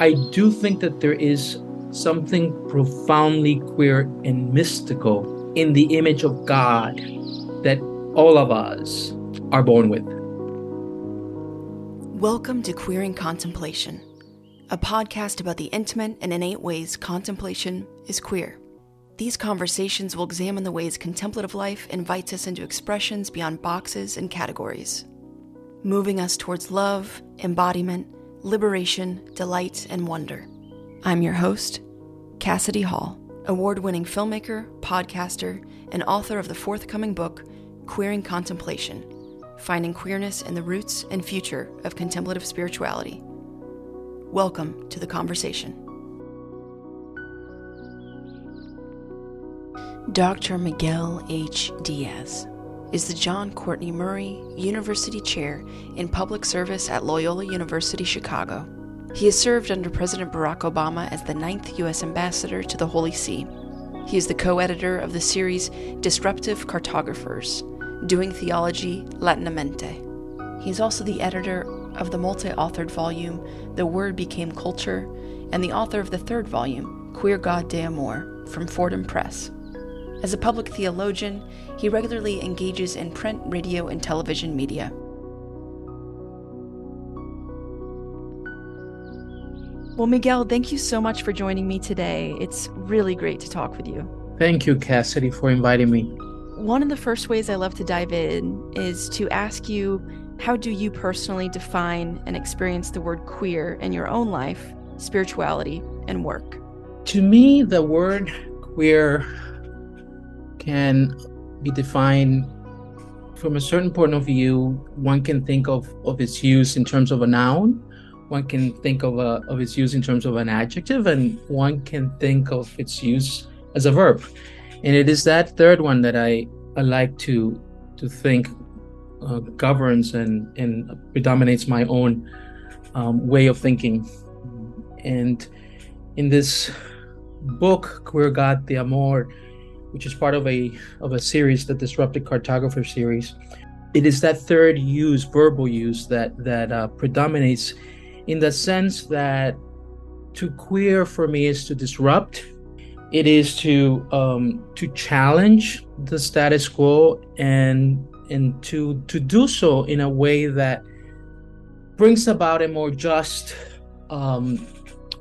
I do think that there is something profoundly queer and mystical in the image of God that all of us are born with. Welcome to Queering Contemplation, a podcast about the intimate and innate ways contemplation is queer. These conversations will examine the ways contemplative life invites us into expressions beyond boxes and categories, moving us towards love, embodiment, liberation, delight, and wonder. I'm your host, Cassidy Hall, award winning filmmaker, podcaster, and author of the forthcoming book, Queering Contemplation Finding Queerness in the Roots and Future of Contemplative Spirituality. Welcome to the conversation. Dr. Miguel H. Diaz is the John Courtney Murray University Chair in Public Service at Loyola University Chicago. He has served under President Barack Obama as the ninth U.S. Ambassador to the Holy See. He is the co editor of the series Disruptive Cartographers Doing Theology Latinamente. He is also the editor of the multi authored volume The Word Became Culture and the author of the third volume, Queer God de Amor, from Fordham Press. As a public theologian, he regularly engages in print, radio, and television media. Well, Miguel, thank you so much for joining me today. It's really great to talk with you. Thank you, Cassidy, for inviting me. One of the first ways I love to dive in is to ask you how do you personally define and experience the word queer in your own life, spirituality, and work? To me, the word queer can be defined from a certain point of view. One can think of, of its use in terms of a noun, one can think of, a, of its use in terms of an adjective, and one can think of its use as a verb. And it is that third one that I, I like to to think uh, governs and, and predominates my own um, way of thinking. And in this book, Queer God de Amor, which is part of a of a series, the Disrupted Cartographer series. It is that third use, verbal use, that that uh, predominates, in the sense that to queer for me is to disrupt. It is to um, to challenge the status quo and and to to do so in a way that brings about a more just um,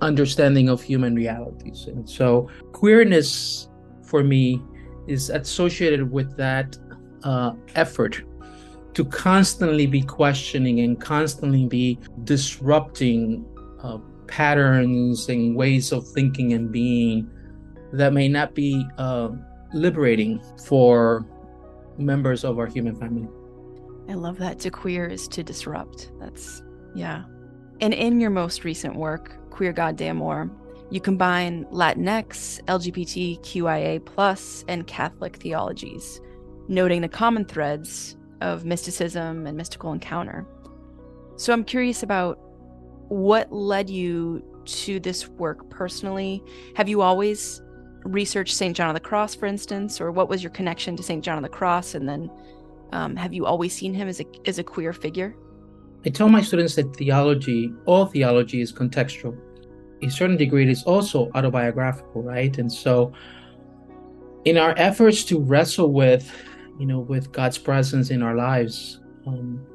understanding of human realities. And so queerness for me is associated with that uh, effort to constantly be questioning and constantly be disrupting uh, patterns and ways of thinking and being that may not be uh, liberating for members of our human family. I love that. To queer is to disrupt. That's, yeah. And in your most recent work, Queer God de Amor, you combine Latinx, LGBTQIA, and Catholic theologies, noting the common threads of mysticism and mystical encounter. So I'm curious about what led you to this work personally. Have you always researched St. John of the Cross, for instance, or what was your connection to St. John of the Cross? And then um, have you always seen him as a, as a queer figure? I tell my students that theology, all theology is contextual a certain degree it is also autobiographical right? And so in our efforts to wrestle with you know with god's presence in our lives um,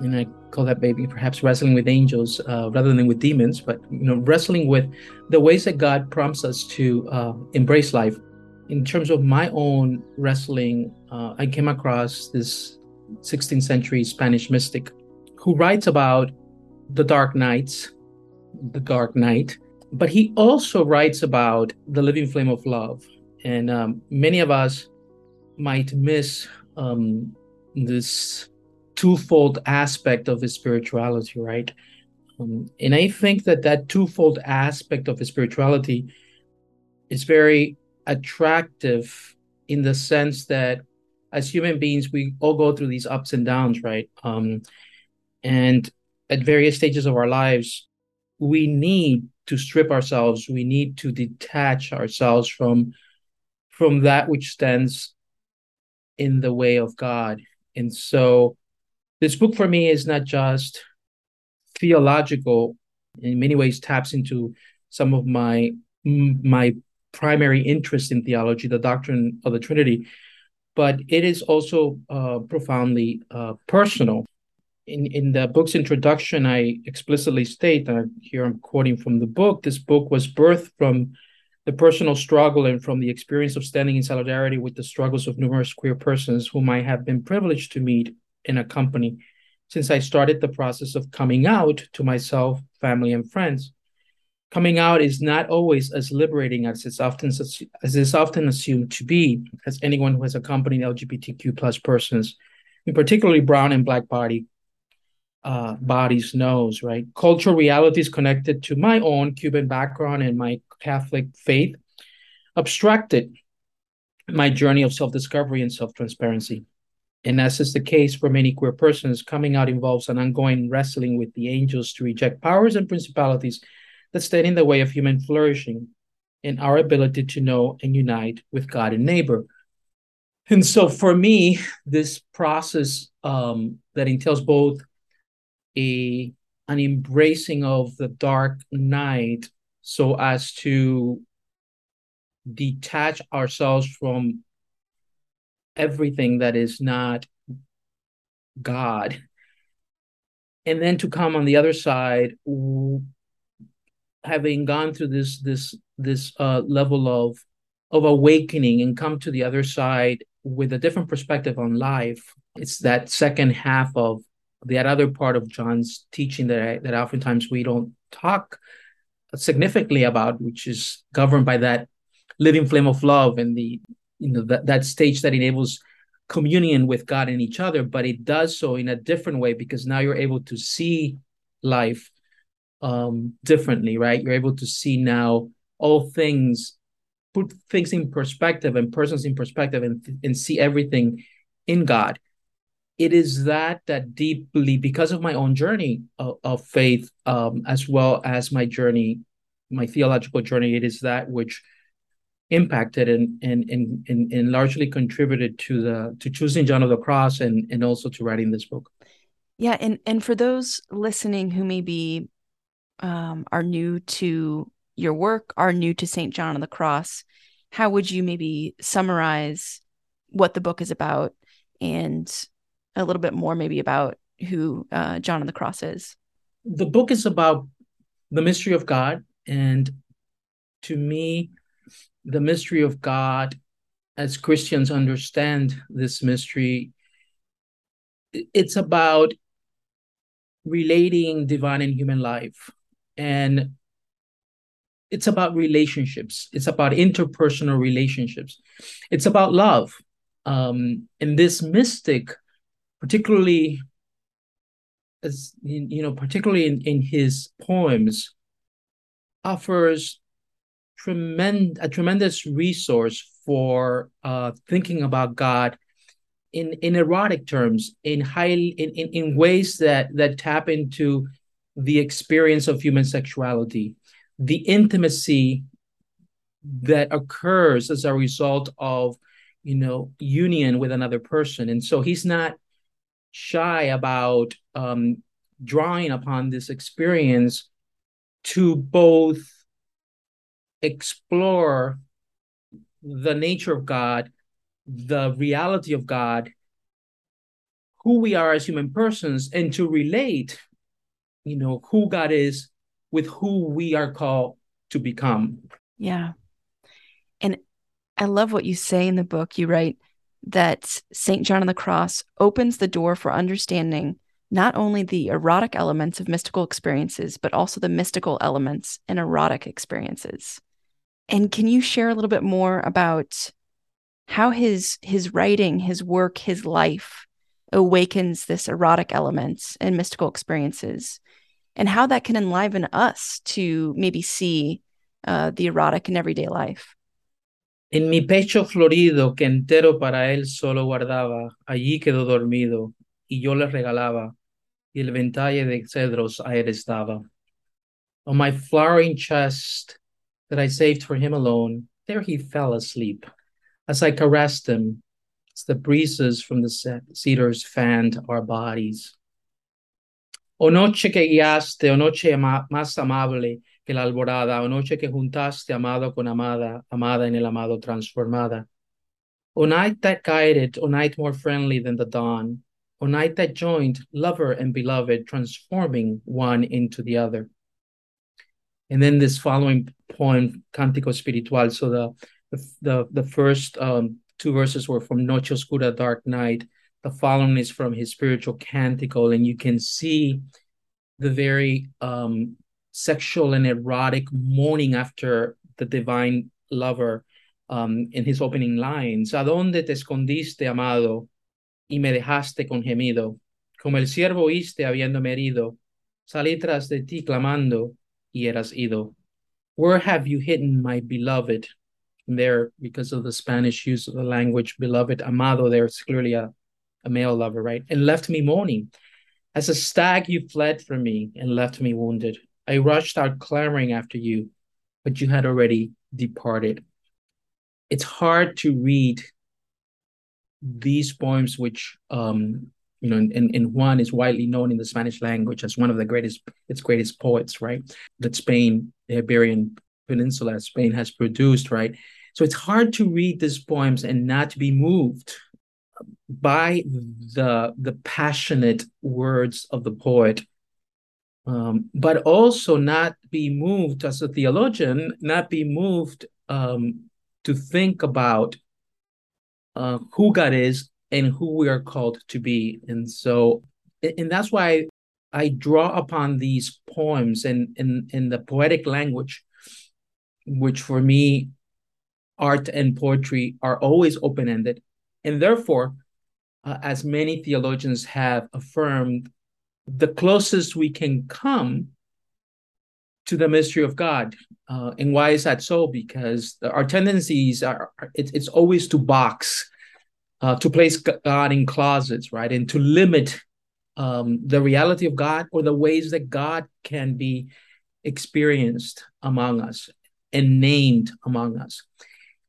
and i call that maybe perhaps wrestling with angels uh, rather than with demons but you know wrestling with the ways that god prompts us to uh, embrace life. In terms of my own wrestling uh, i came across this 16th century spanish mystic who writes about the dark nights the Dark Knight, but he also writes about the living flame of love. And um, many of us might miss um, this twofold aspect of his spirituality, right? Um, and I think that that twofold aspect of his spirituality is very attractive in the sense that as human beings, we all go through these ups and downs, right? Um, and at various stages of our lives, we need to strip ourselves we need to detach ourselves from from that which stands in the way of god and so this book for me is not just theological in many ways taps into some of my my primary interest in theology, the doctrine of the Trinity, but it is also uh, profoundly uh, personal. In, in the book's introduction, I explicitly state, and here I'm quoting from the book, this book was birthed from the personal struggle and from the experience of standing in solidarity with the struggles of numerous queer persons whom I have been privileged to meet and accompany since I started the process of coming out to myself, family, and friends. Coming out is not always as liberating as it's often as is often assumed to be, as anyone who has accompanied LGBTQ plus persons, in particularly brown and black body uh, bodies knows, right? Cultural realities connected to my own Cuban background and my Catholic faith obstructed my journey of self discovery and self transparency. And as is the case for many queer persons, coming out involves an ongoing wrestling with the angels to reject powers and principalities that stand in the way of human flourishing and our ability to know and unite with God and neighbor. And so for me, this process um, that entails both a an embracing of the dark night so as to detach ourselves from everything that is not God. And then to come on the other side, having gone through this this this uh, level of of awakening and come to the other side with a different perspective on life. It's that second half of that other part of John's teaching that I, that oftentimes we don't talk significantly about, which is governed by that living flame of love and the you know that, that stage that enables communion with God and each other, but it does so in a different way because now you're able to see life um differently, right? You're able to see now all things, put things in perspective and persons in perspective and, and see everything in God it is that that deeply because of my own journey of, of faith um, as well as my journey my theological journey it is that which impacted and and and and, and largely contributed to the to choosing john of the cross and and also to writing this book. Yeah and and for those listening who maybe um, are new to your work are new to st john of the cross how would you maybe summarize what the book is about and a little bit more maybe about who uh, John of the Cross is? The book is about the mystery of God. And to me, the mystery of God, as Christians understand this mystery, it's about relating divine and human life. And it's about relationships, it's about interpersonal relationships, it's about love. Um, and this mystic particularly as you know, particularly in, in his poems, offers tremend a tremendous resource for uh, thinking about God in in erotic terms, in high in, in, in ways that that tap into the experience of human sexuality, the intimacy that occurs as a result of you know union with another person. And so he's not shy about um, drawing upon this experience to both explore the nature of God, the reality of God, who we are as human persons, and to relate, you know, who God is with who we are called to become. Yeah. And I love what you say in the book. You write, that St. John of the Cross opens the door for understanding not only the erotic elements of mystical experiences, but also the mystical elements in erotic experiences. And can you share a little bit more about how his his writing, his work, his life awakens this erotic elements and mystical experiences, and how that can enliven us to maybe see uh, the erotic in everyday life? En mi pecho florido que entero para él solo guardaba, allí quedó dormido, y yo le regalaba, y el ventalle de cedros a él estaba. On my flowering chest that I saved for him alone, there he fell asleep. As I caressed him, as the breezes from the cedars fanned our bodies. O noche que guiaste, o noche más amable que la alborada, o noche que juntaste amado con amada, amada en el amado transformada. O night that guided, o night more friendly than the dawn, o night that joined lover and beloved, transforming one into the other. And then this following poem, Cántico Espiritual. So the the the, the first um, two verses were from Noche Oscura, Dark Night. The following is from his spiritual canticle, and you can see the very um, sexual and erotic mourning after the divine lover um, in his opening lines. ¿A dónde te escondiste, amado, y me dejaste con gemido? Como el siervo oíste habiéndome herido, salí tras de ti clamando, y eras ido. Where have you hidden my beloved? there, because of the Spanish use of the language, beloved, amado, there's clearly a, a male lover, right? And left me mourning. As a stag, you fled from me and left me wounded. I rushed out clamoring after you, but you had already departed. It's hard to read these poems, which um, you know, and, and Juan is widely known in the Spanish language as one of the greatest, its greatest poets, right? That Spain, the Iberian Peninsula, Spain has produced, right? So it's hard to read these poems and not to be moved by the the passionate words of the poet, um, but also not be moved as a theologian, not be moved um, to think about uh, who God is and who we are called to be. And so, and that's why I draw upon these poems and in, in the poetic language, which for me, art and poetry are always open ended. And therefore, uh, as many theologians have affirmed, the closest we can come to the mystery of God. Uh, and why is that so? Because our tendencies are, it's, it's always to box uh, to place God in closets, right? And to limit um, the reality of God or the ways that God can be experienced among us and named among us.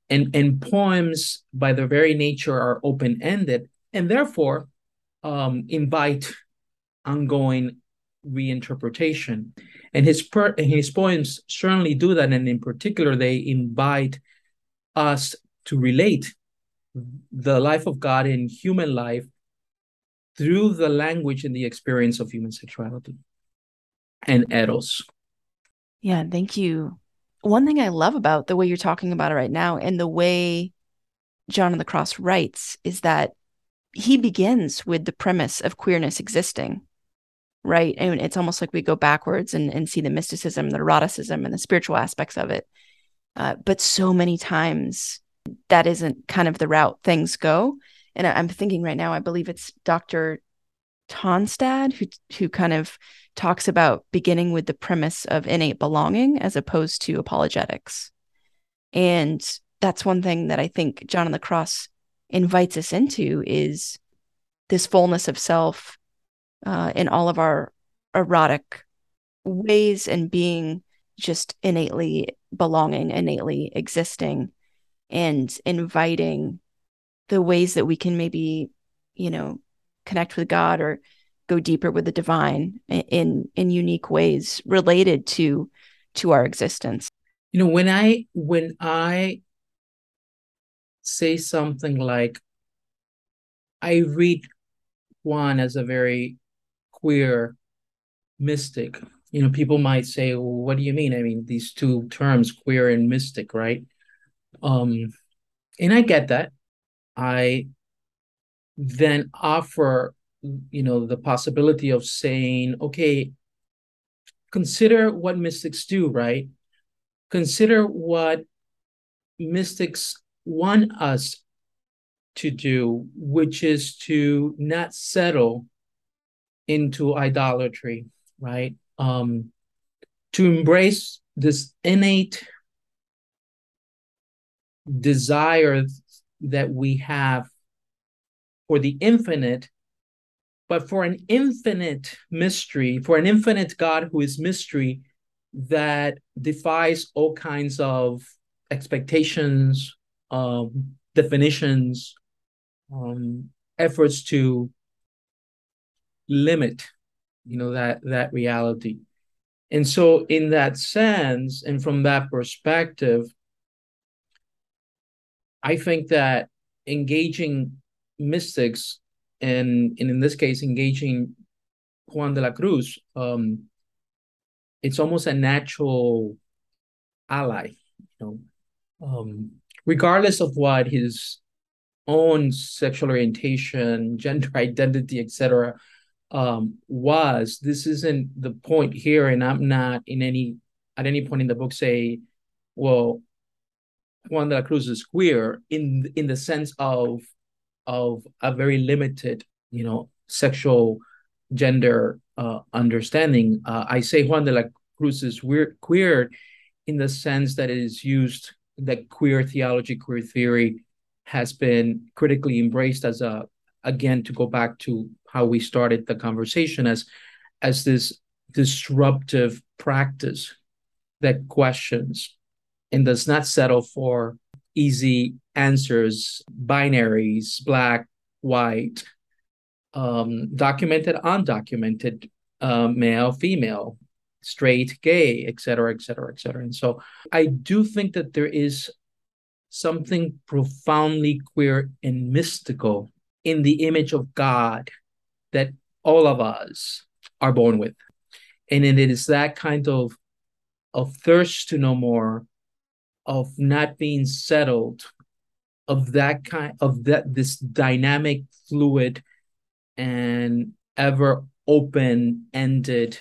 And, and poems, by their very nature, are open ended and therefore um, invite ongoing reinterpretation. And his, per- his poems certainly do that. And in particular, they invite us to relate the life of God in human life through the language and the experience of human sexuality and eros. Yeah, thank you. One thing I love about the way you're talking about it right now and the way John of the Cross writes is that he begins with the premise of queerness existing, right? And it's almost like we go backwards and, and see the mysticism, the eroticism, and the spiritual aspects of it. Uh, but so many times that isn't kind of the route things go. And I'm thinking right now, I believe it's Dr. Tonstad who who kind of talks about beginning with the premise of innate belonging as opposed to apologetics. And that's one thing that I think John of the Cross invites us into is this fullness of self uh, in all of our erotic ways and being just innately belonging, innately existing and inviting the ways that we can maybe you know connect with god or go deeper with the divine in in unique ways related to to our existence. You know when i when i say something like i read Juan as a very queer mystic you know people might say well, what do you mean i mean these two terms queer and mystic right um, and I get that. I then offer, you know, the possibility of saying, okay, consider what mystics do, right? Consider what mystics want us to do, which is to not settle into idolatry, right? Um, to embrace this innate desire that we have for the infinite, but for an infinite mystery, for an infinite God who is mystery that defies all kinds of expectations, um, definitions, um, efforts to limit you know, that that reality. And so in that sense, and from that perspective, I think that engaging mystics and, and in this case engaging Juan de la Cruz, um, it's almost a natural ally, you know, um, regardless of what his own sexual orientation, gender identity, etc., um, was. This isn't the point here, and I'm not in any at any point in the book say, well, Juan de la Cruz is queer in in the sense of of a very limited, you know, sexual gender uh, understanding. Uh, I say Juan de la Cruz is weird, queer in the sense that it is used that queer theology, queer theory has been critically embraced as a again to go back to how we started the conversation as as this disruptive practice that questions and does not settle for easy answers binaries black white um, documented undocumented uh, male female straight gay et cetera et cetera et cetera. And so i do think that there is something profoundly queer and mystical in the image of god that all of us are born with. And it is that kind of of thirst to know more, of not being settled, of that kind of that this dynamic, fluid, and ever open-ended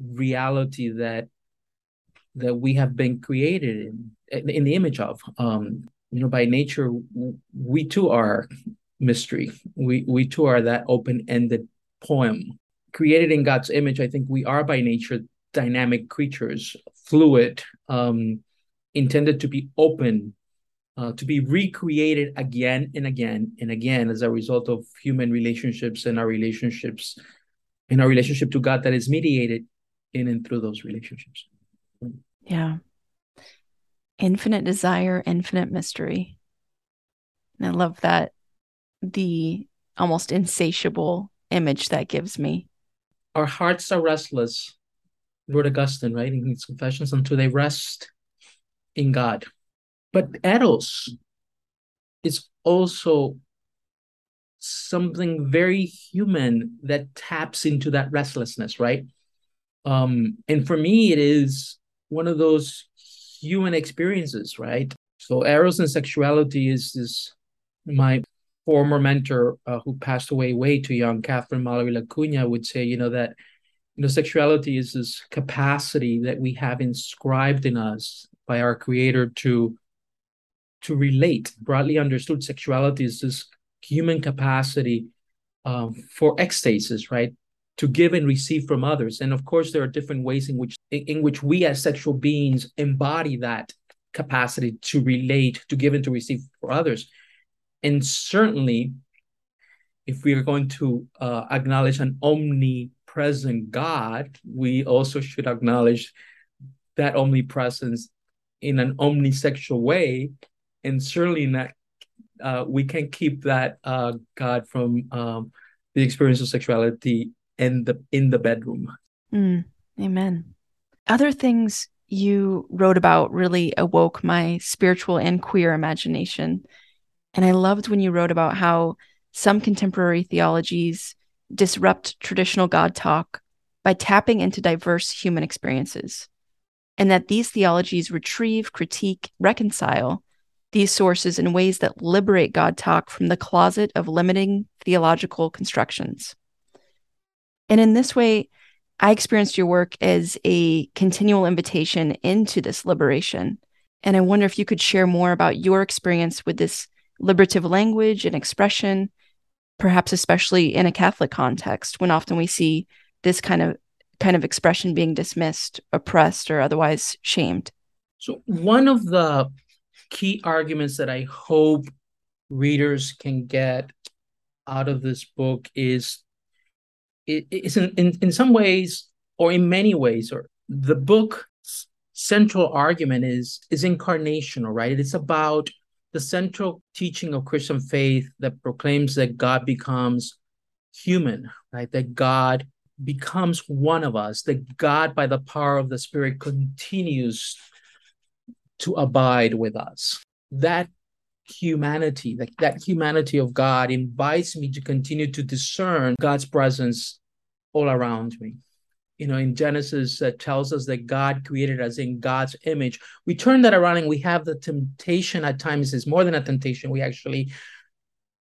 reality that that we have been created in in the image of um you know by nature we too are mystery. We we too are that open-ended poem. Created in God's image, I think we are by nature dynamic creatures, fluid, um, intended to be open, uh, to be recreated again and again and again as a result of human relationships and our relationships and our relationship to God that is mediated in and through those relationships. Yeah. Infinite desire, infinite mystery. And I love that the almost insatiable image that gives me. Our hearts are restless, wrote Augustine, right, in his Confessions, until they rest in God. But Eros is also something very human that taps into that restlessness, right? Um, and for me, it is one of those human experiences, right? So eros and sexuality is this my former mentor uh, who passed away way too young, Catherine Mowry LaCugna, would say, you know, that you know, sexuality is this capacity that we have inscribed in us by our creator to to relate. Broadly understood, sexuality is this human capacity um, for ecstasis, right? To give and receive from others. And of course, there are different ways in which in which we as sexual beings embody that capacity to relate, to give and to receive for others. And certainly, if we are going to uh, acknowledge an omnipresent God, we also should acknowledge that omnipresence in an omnisexual way. And certainly not, uh, we can't keep that uh, God from um, the experience of sexuality in the in the bedroom. Mm, amen. Other things you wrote about really awoke my spiritual and queer imagination. And I loved when you wrote about how some contemporary theologies disrupt traditional God talk by tapping into diverse human experiences, and that these theologies retrieve, critique, reconcile these sources in ways that liberate God talk from the closet of limiting theological constructions. And in this way, I experienced your work as a continual invitation into this liberation. And I wonder if you could share more about your experience with this liberative language and expression, perhaps especially in a Catholic context, when often we see this kind of kind of expression being dismissed, oppressed, or otherwise shamed. So one of the key arguments that I hope readers can get out of this book is it is in, in, in some ways or in many ways or the book's central argument is is incarnational right it's about the central teaching of Christian faith that proclaims that God becomes human, right? That God becomes one of us, that God, by the power of the Spirit, continues to abide with us. That humanity, that, that humanity of God invites me to continue to discern God's presence all around me. You know, in Genesis, uh, tells us that God created us in God's image. We turn that around and we have the temptation at times is more than a temptation. We actually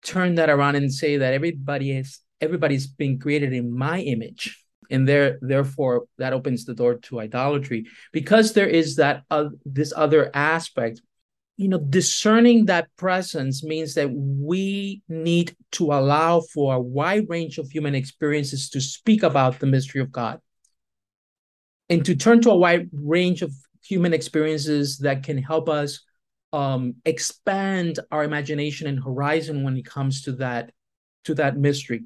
turn that around and say that everybody is everybody's being created in my image and there therefore that opens the door to idolatry because there is that uh, this other aspect you know discerning that presence means that we need to allow for a wide range of human experiences to speak about the mystery of god and to turn to a wide range of human experiences that can help us um, expand our imagination and horizon when it comes to that to that mystery.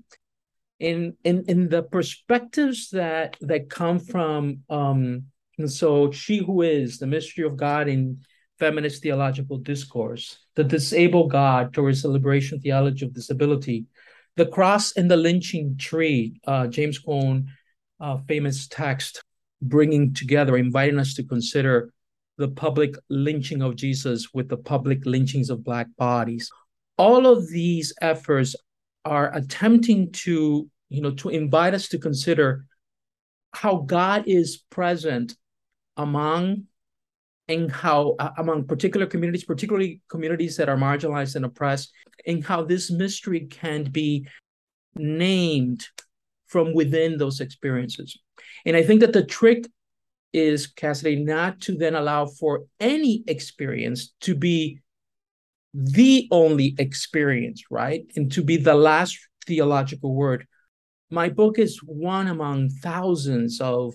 In in in the perspectives that that come from um and so she who is the mystery of god in feminist theological discourse the disabled god towards the liberation theology of disability the cross and the lynching tree uh, james cone uh, famous text bringing together inviting us to consider the public lynching of jesus with the public lynchings of black bodies. All of these efforts are attempting to you know to invite us to consider how god is present among and how uh, among particular communities particularly communities that are marginalized and oppressed and how this mystery can be named from within those experiences and i think that the trick is cassidy not to then allow for any experience to be the only experience, right? And to be the last theological word. My book is one among thousands of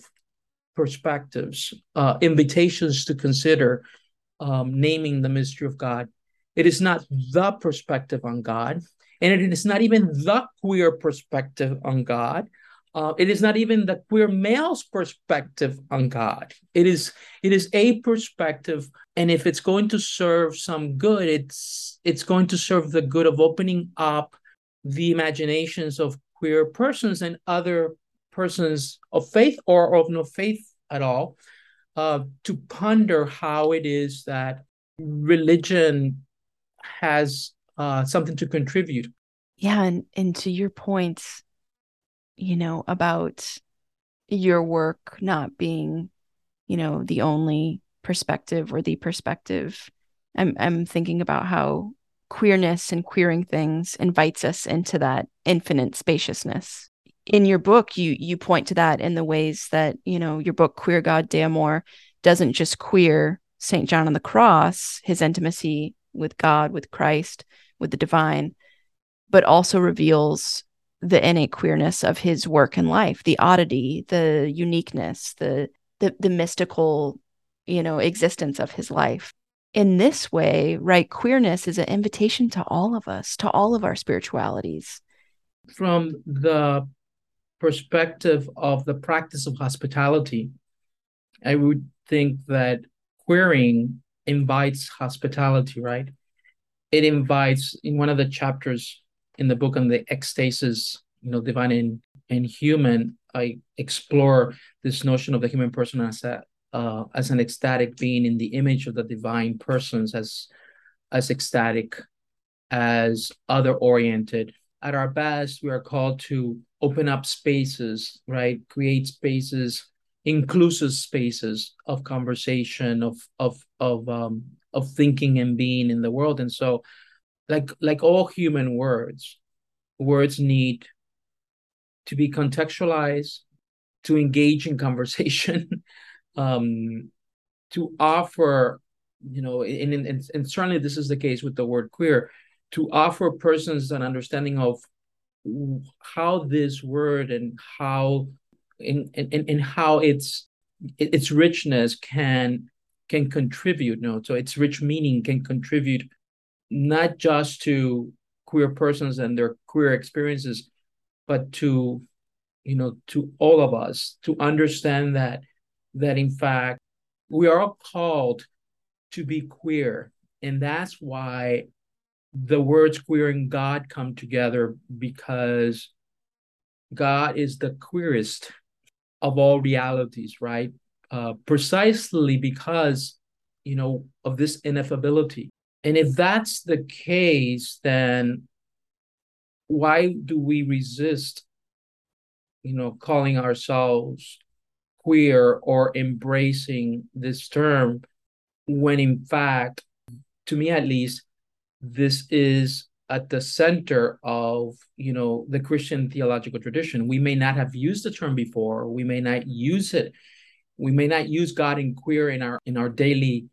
perspectives, uh, invitations to consider um, naming the mystery of God. It is not the perspective on God, and it is not even the queer perspective on God. Uh, it is not even the queer male's perspective on God. It is it is a perspective, and if it's going to serve some good, it's it's going to serve the good of opening up the imaginations of queer persons and other persons of faith or of no faith at all, uh, to ponder how it is that religion has uh, something to contribute. Yeah, and and to your points you know, about your work not being, you know, the only perspective or the perspective. I'm I'm thinking about how queerness and queering things invites us into that infinite spaciousness. In your book, you you point to that in the ways that, you know, your book Queer God de Amor doesn't just queer St. John of the cross, his intimacy with God, with Christ, with the divine, but also reveals the innate queerness of his work and life, the oddity, the uniqueness, the the, the mystical, you know, existence of his life. In this way, right, queerness is an invitation to all of us, to all of our spiritualities. From the perspective of the practice of hospitality, I would think that queering invites hospitality, right? It invites in one of the chapters in the book on the ecstasis, you know, divine and, and human, I explore this notion of the human person as a uh, as an ecstatic being in the image of the divine persons, as as ecstatic, as other oriented. At our best, we are called to open up spaces, right? Create spaces, inclusive spaces of conversation, of of of um, of thinking and being in the world. And so like like all human words, words need to be contextualized, to engage in conversation, um, to offer, you know, and, and, and certainly this is the case with the word queer, to offer persons an understanding of how this word and how in in, in how its its richness can can contribute you know so its rich meaning can contribute not just to queer persons and their queer experiences, but to you know to all of us to understand that that in fact we are all called to be queer and that's why the words queer and god come together because God is the queerest of all realities, right? Uh, precisely because, you know, of this ineffability. And if that's the case, then why do we resist, you know, calling ourselves queer or embracing this term when in fact, to me at least, this is at the center of you know the christian theological tradition we may not have used the term before we may not use it we may not use god and queer in our in our daily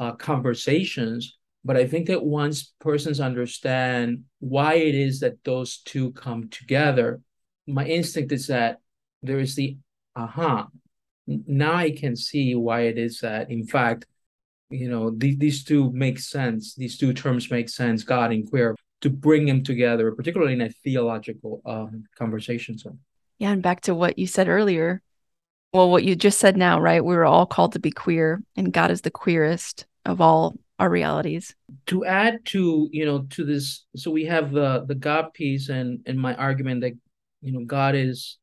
uh, conversations but i think that once persons understand why it is that those two come together my instinct is that there is the aha uh-huh, now i can see why it is that in fact you know th- these two make sense these two terms make sense god and queer to bring them together, particularly in a theological um, conversation. So, yeah, and back to what you said earlier. Well, what you just said now, right? We were all called to be queer, and God is the queerest of all our realities. To add to you know to this, so we have the the God piece, and and my argument that you know God is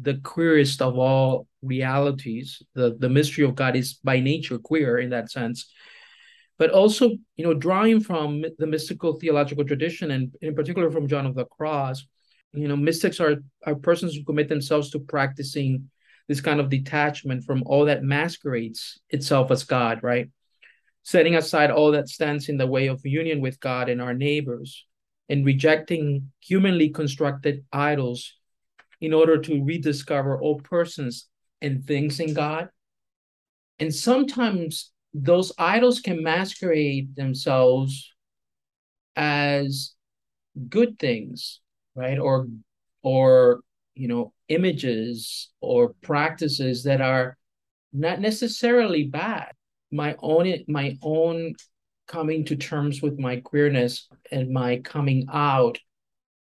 the queerest of all realities. The the mystery of God is by nature queer in that sense but also you know drawing from the mystical theological tradition and in particular from john of the cross you know mystics are are persons who commit themselves to practicing this kind of detachment from all that masquerades itself as god right? Setting aside all that stands in the way of union with god and our neighbors and rejecting humanly constructed idols in order to rediscover all persons and things in god. And sometimes those idols can masquerade themselves as good things right? Or or you know images or practices that are not necessarily bad my own my own coming to terms with my queerness and my coming out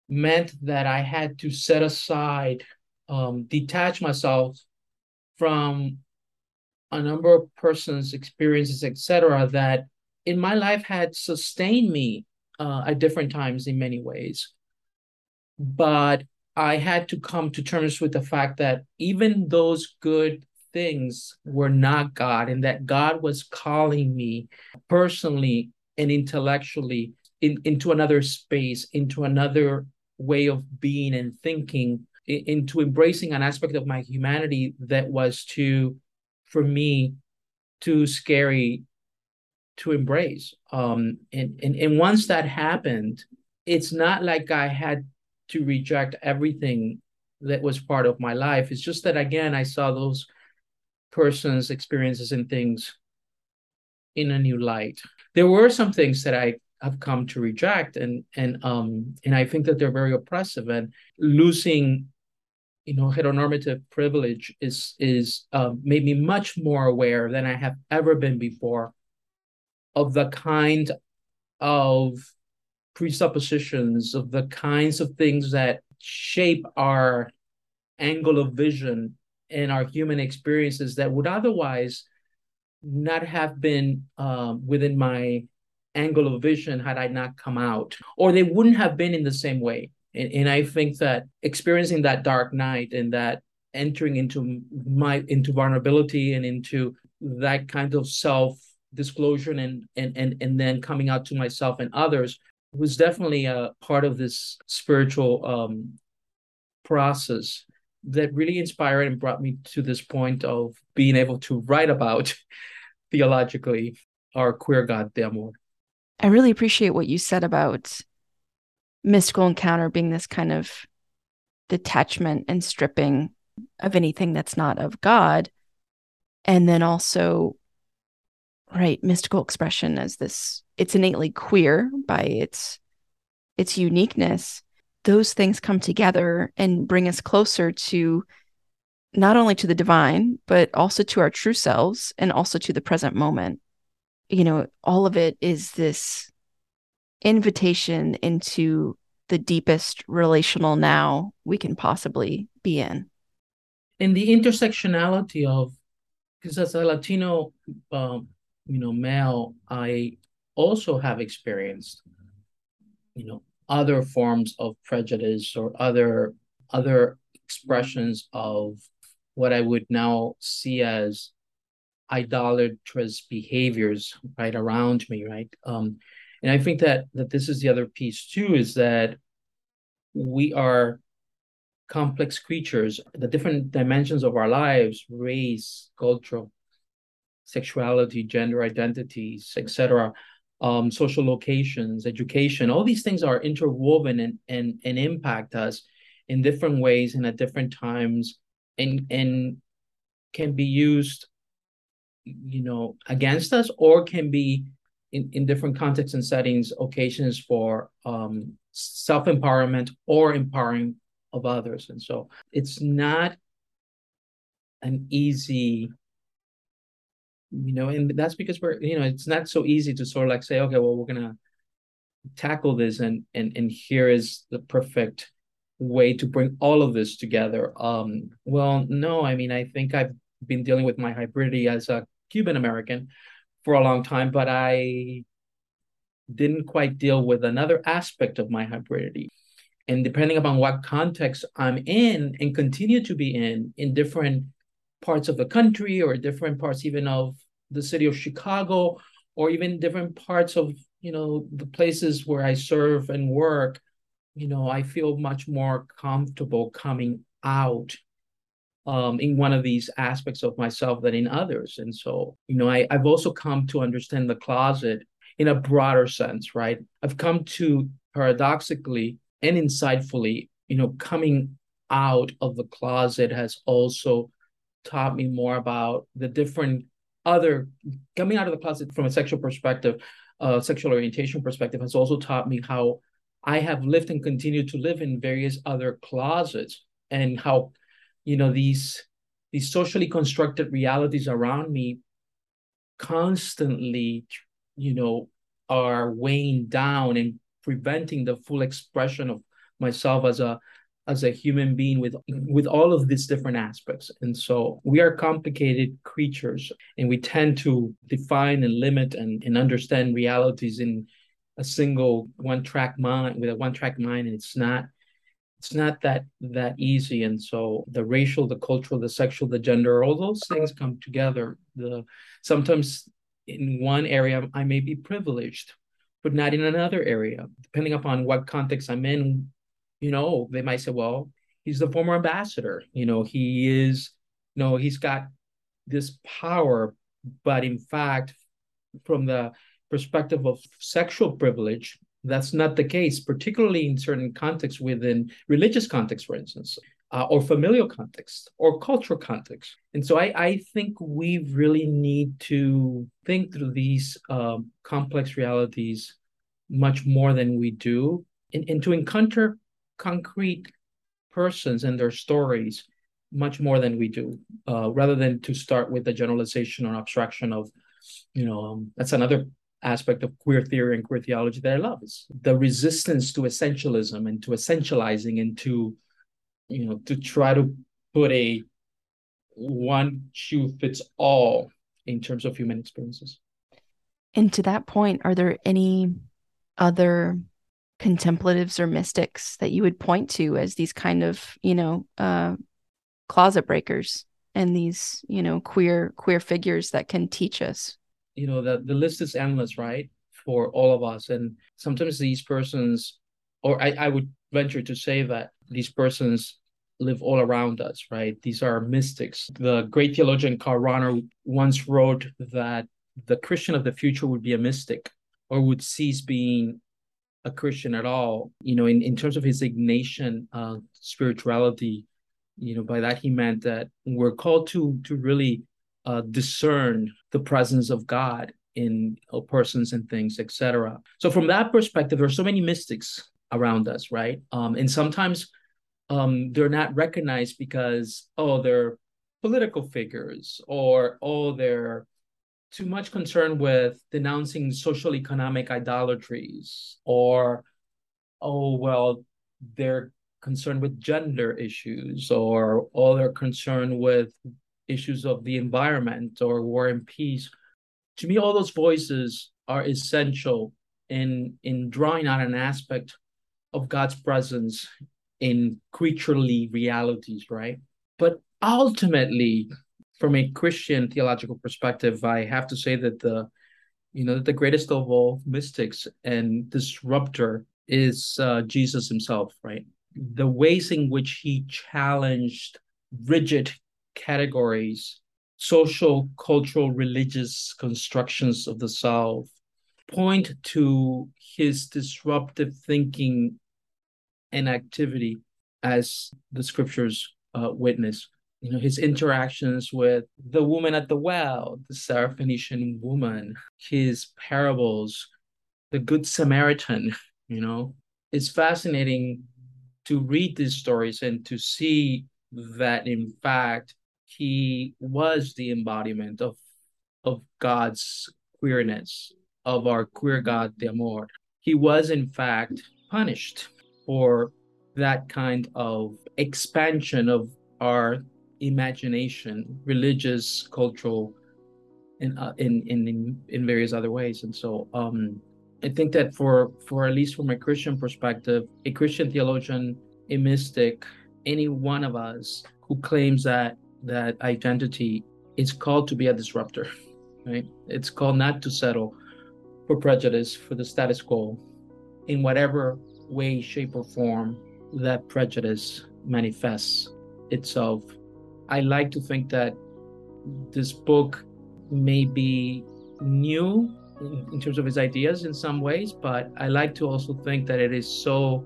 meant that i had to set aside um, detach myself from a number of persons' experiences, etc., that in my life had sustained me uh, at different times in many ways. But I had to come to terms with the fact that even those good things were not God, and that God was calling me personally and intellectually in, into another space, into another way of being and thinking, into embracing an aspect of my humanity that was to for me too scary to embrace. Um, and, and and once that happened, it's not like I had to reject everything that was part of my life. It's just that again, I saw those persons' experiences and things in a new light. There were some things that I have come to reject, and and um and I think that they're very oppressive. And losing you know heteronormative privilege is is uh, made me much more aware than I have ever been before of the kind of presuppositions of the kinds of things that shape our angle of vision and our human experiences that would otherwise not have been uh, within my angle of vision had I not come out, or they wouldn't have been in the same way. And, and I think that experiencing that dark night and that entering into my into vulnerability and into that kind of self disclosure and and and and then coming out to myself and others was definitely a part of this spiritual um, process that really inspired and brought me to this point of being able to write about theologically our queer God, the. I really appreciate what you said about mystical encounter being this kind of detachment and stripping of anything that's not of God. And then also, right, mystical expression as this, it's innately queer by its its uniqueness. Those things come together and bring us closer to not only to the divine, but also to our true selves and also to the present moment. You know, all of it is this invitation into the deepest relational now we can possibly be in. In the intersectionality of, because as a Latino, um, you know, male, I also have experienced, you know, other forms of prejudice or other other expressions of what I would now see as idolatrous behaviors right around me, right? Um, and I think that that this is the other piece too, is that we are complex creatures. The different dimensions of our lives, race, cultural, sexuality, gender identities, etc., um, social locations, education, all these things are interwoven and and and impact us in different ways and at different times and and can be used you know against us or can be in, in different contexts and settings occasions for um, self-empowerment or empowering of others and so it's not an easy you know and that's because we're you know it's not so easy to sort of like say okay well we're gonna tackle this and and and here is the perfect way to bring all of this together. Um well no i mean i think i've been dealing with my hybridity as a cuban american for a long time but i didn't quite deal with another aspect of my hybridity. And depending upon what context i'm in and continue to be in in different parts of the country or different parts even of the city of Chicago or even different parts of you know the places where I serve and work, you know, I feel much more comfortable coming out um, in one of these aspects of myself than in others. And so, you know, I, I've also come to understand the closet in a broader sense, right? I've come to paradoxically and insightfully, you know, coming out of the closet has also taught me more about the different other coming out of the closet from a sexual perspective, uh, sexual orientation perspective has also taught me how I have lived and continue to live in various other closets and how, you know, these these socially constructed realities around me constantly, you know, are weighing down and preventing the full expression of myself as a as a human being with with all of these different aspects. And so we are complicated creatures and we tend to define and limit and, and understand realities in a single one track mind with a one track mind and it's not it's not that that easy. And so the racial the cultural the sexual the gender all those things come together. The sometimes in one area i may be privileged but not in another area. Depending upon what context i'm in you know, they might say, well, he's the former ambassador. You know, he is, you know, he's got this power, but in fact, from the perspective of sexual privilege, that's not the case, particularly in certain contexts within religious contexts, for instance, uh, or familial context, or cultural context. And so I, I think we really need to think through these um, complex realities much more than we do, and, and to encounter concrete persons and their stories much more than we do, uh, rather than to start with the generalization or abstraction of, you know, um, that's another aspect of queer theory and queer theology that I love is the resistance to essentialism and to essentializing and to, you know, to try to put a one shoe fits all in terms of human experiences. And to that point, are there any other contemplatives or mystics that you would point to as these kind of you know uh, closet breakers and these you know queer queer figures that can teach us? You know the, the list is endless right for all of us. And sometimes these persons or I, I would venture to say that these persons live all around us right? These are mystics. The great theologian karl rahner once wrote that the christian of the future would be a mystic or would cease being a Christian at all. You know, in, in terms of his Ignatian uh, spirituality, you know, by that he meant that we're called to to really uh, discern the presence of God in uh, persons and things, etc. So from that perspective, there are so many mystics around us, right? Um, and sometimes um, they're not recognized because oh, they're political figures or oh, they're too much concern with denouncing social economic idolatries or oh well they're concerned with gender issues or all they're concerned with issues of the environment or war and peace to me all those voices are essential in in drawing out an aspect of god's presence in creaturely realities, right? But ultimately, from a Christian theological perspective, I have to say that the you know the greatest of all mystics and disruptor is uh, Jesus himself, right? The ways in which he challenged rigid categories, social, cultural, religious constructions of the South point to his disruptive thinking and activity as the scriptures uh, witness. You know, his interactions with the woman at the well, the Syrophoenician woman, his parables, the Good Samaritan, you know, it's fascinating to read these stories and to see that in fact he was the embodiment of of God's queerness, of our queer God de Amor. He was in fact punished for that kind of expansion of our imagination, religious, cultural, in uh, in in in various other ways. And so, um, I think that for for at least from a Christian perspective, a Christian theologian, a mystic, any one of us who claims that that identity is called to be a disruptor, right? It's called not to settle for prejudice, for the status quo, in whatever way, shape, or form that prejudice manifests itself. I like to think that this book may be new in terms of its ideas in some ways, but I like to also think that it is so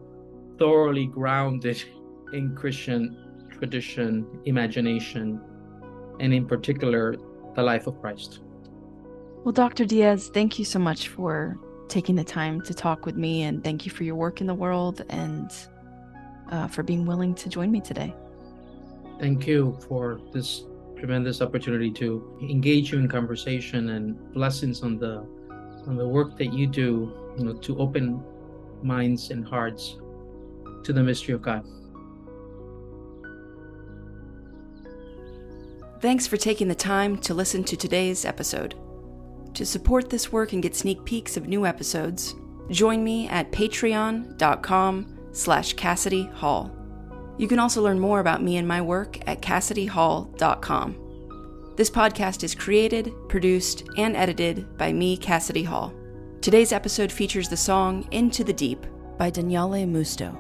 thoroughly grounded in Christian tradition, imagination, and in particular, the life of Christ. Well, Dr. Diaz, thank you so much for taking the time to talk with me, and thank you for your work in the world and uh, for being willing to join me today. Thank you for this tremendous opportunity to engage you in conversation and blessings on the on the work that you do, you know, to open minds and hearts to the mystery of God. Thanks for taking the time to listen to today's episode. To support this work and get sneak peeks of new episodes, join me at patreon.com slash Cassidy Hall. You can also learn more about me and my work at CassidyHall.com. This podcast is created, produced, and edited by me, Cassidy Hall. Today's episode features the song Into the Deep by Daniele Musto.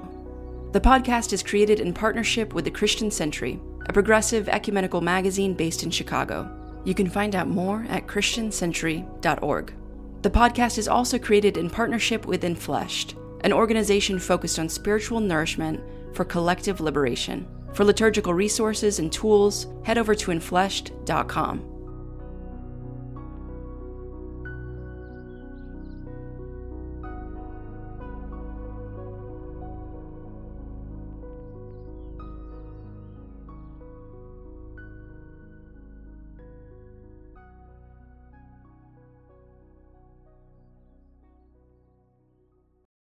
The podcast is created in partnership with the Christian Century, a progressive ecumenical magazine based in Chicago. You can find out more at ChristianCentury.org. The podcast is also created in partnership with Infleshed, an organization focused on spiritual nourishment for collective liberation. For liturgical resources and tools, head over to infleshed.com.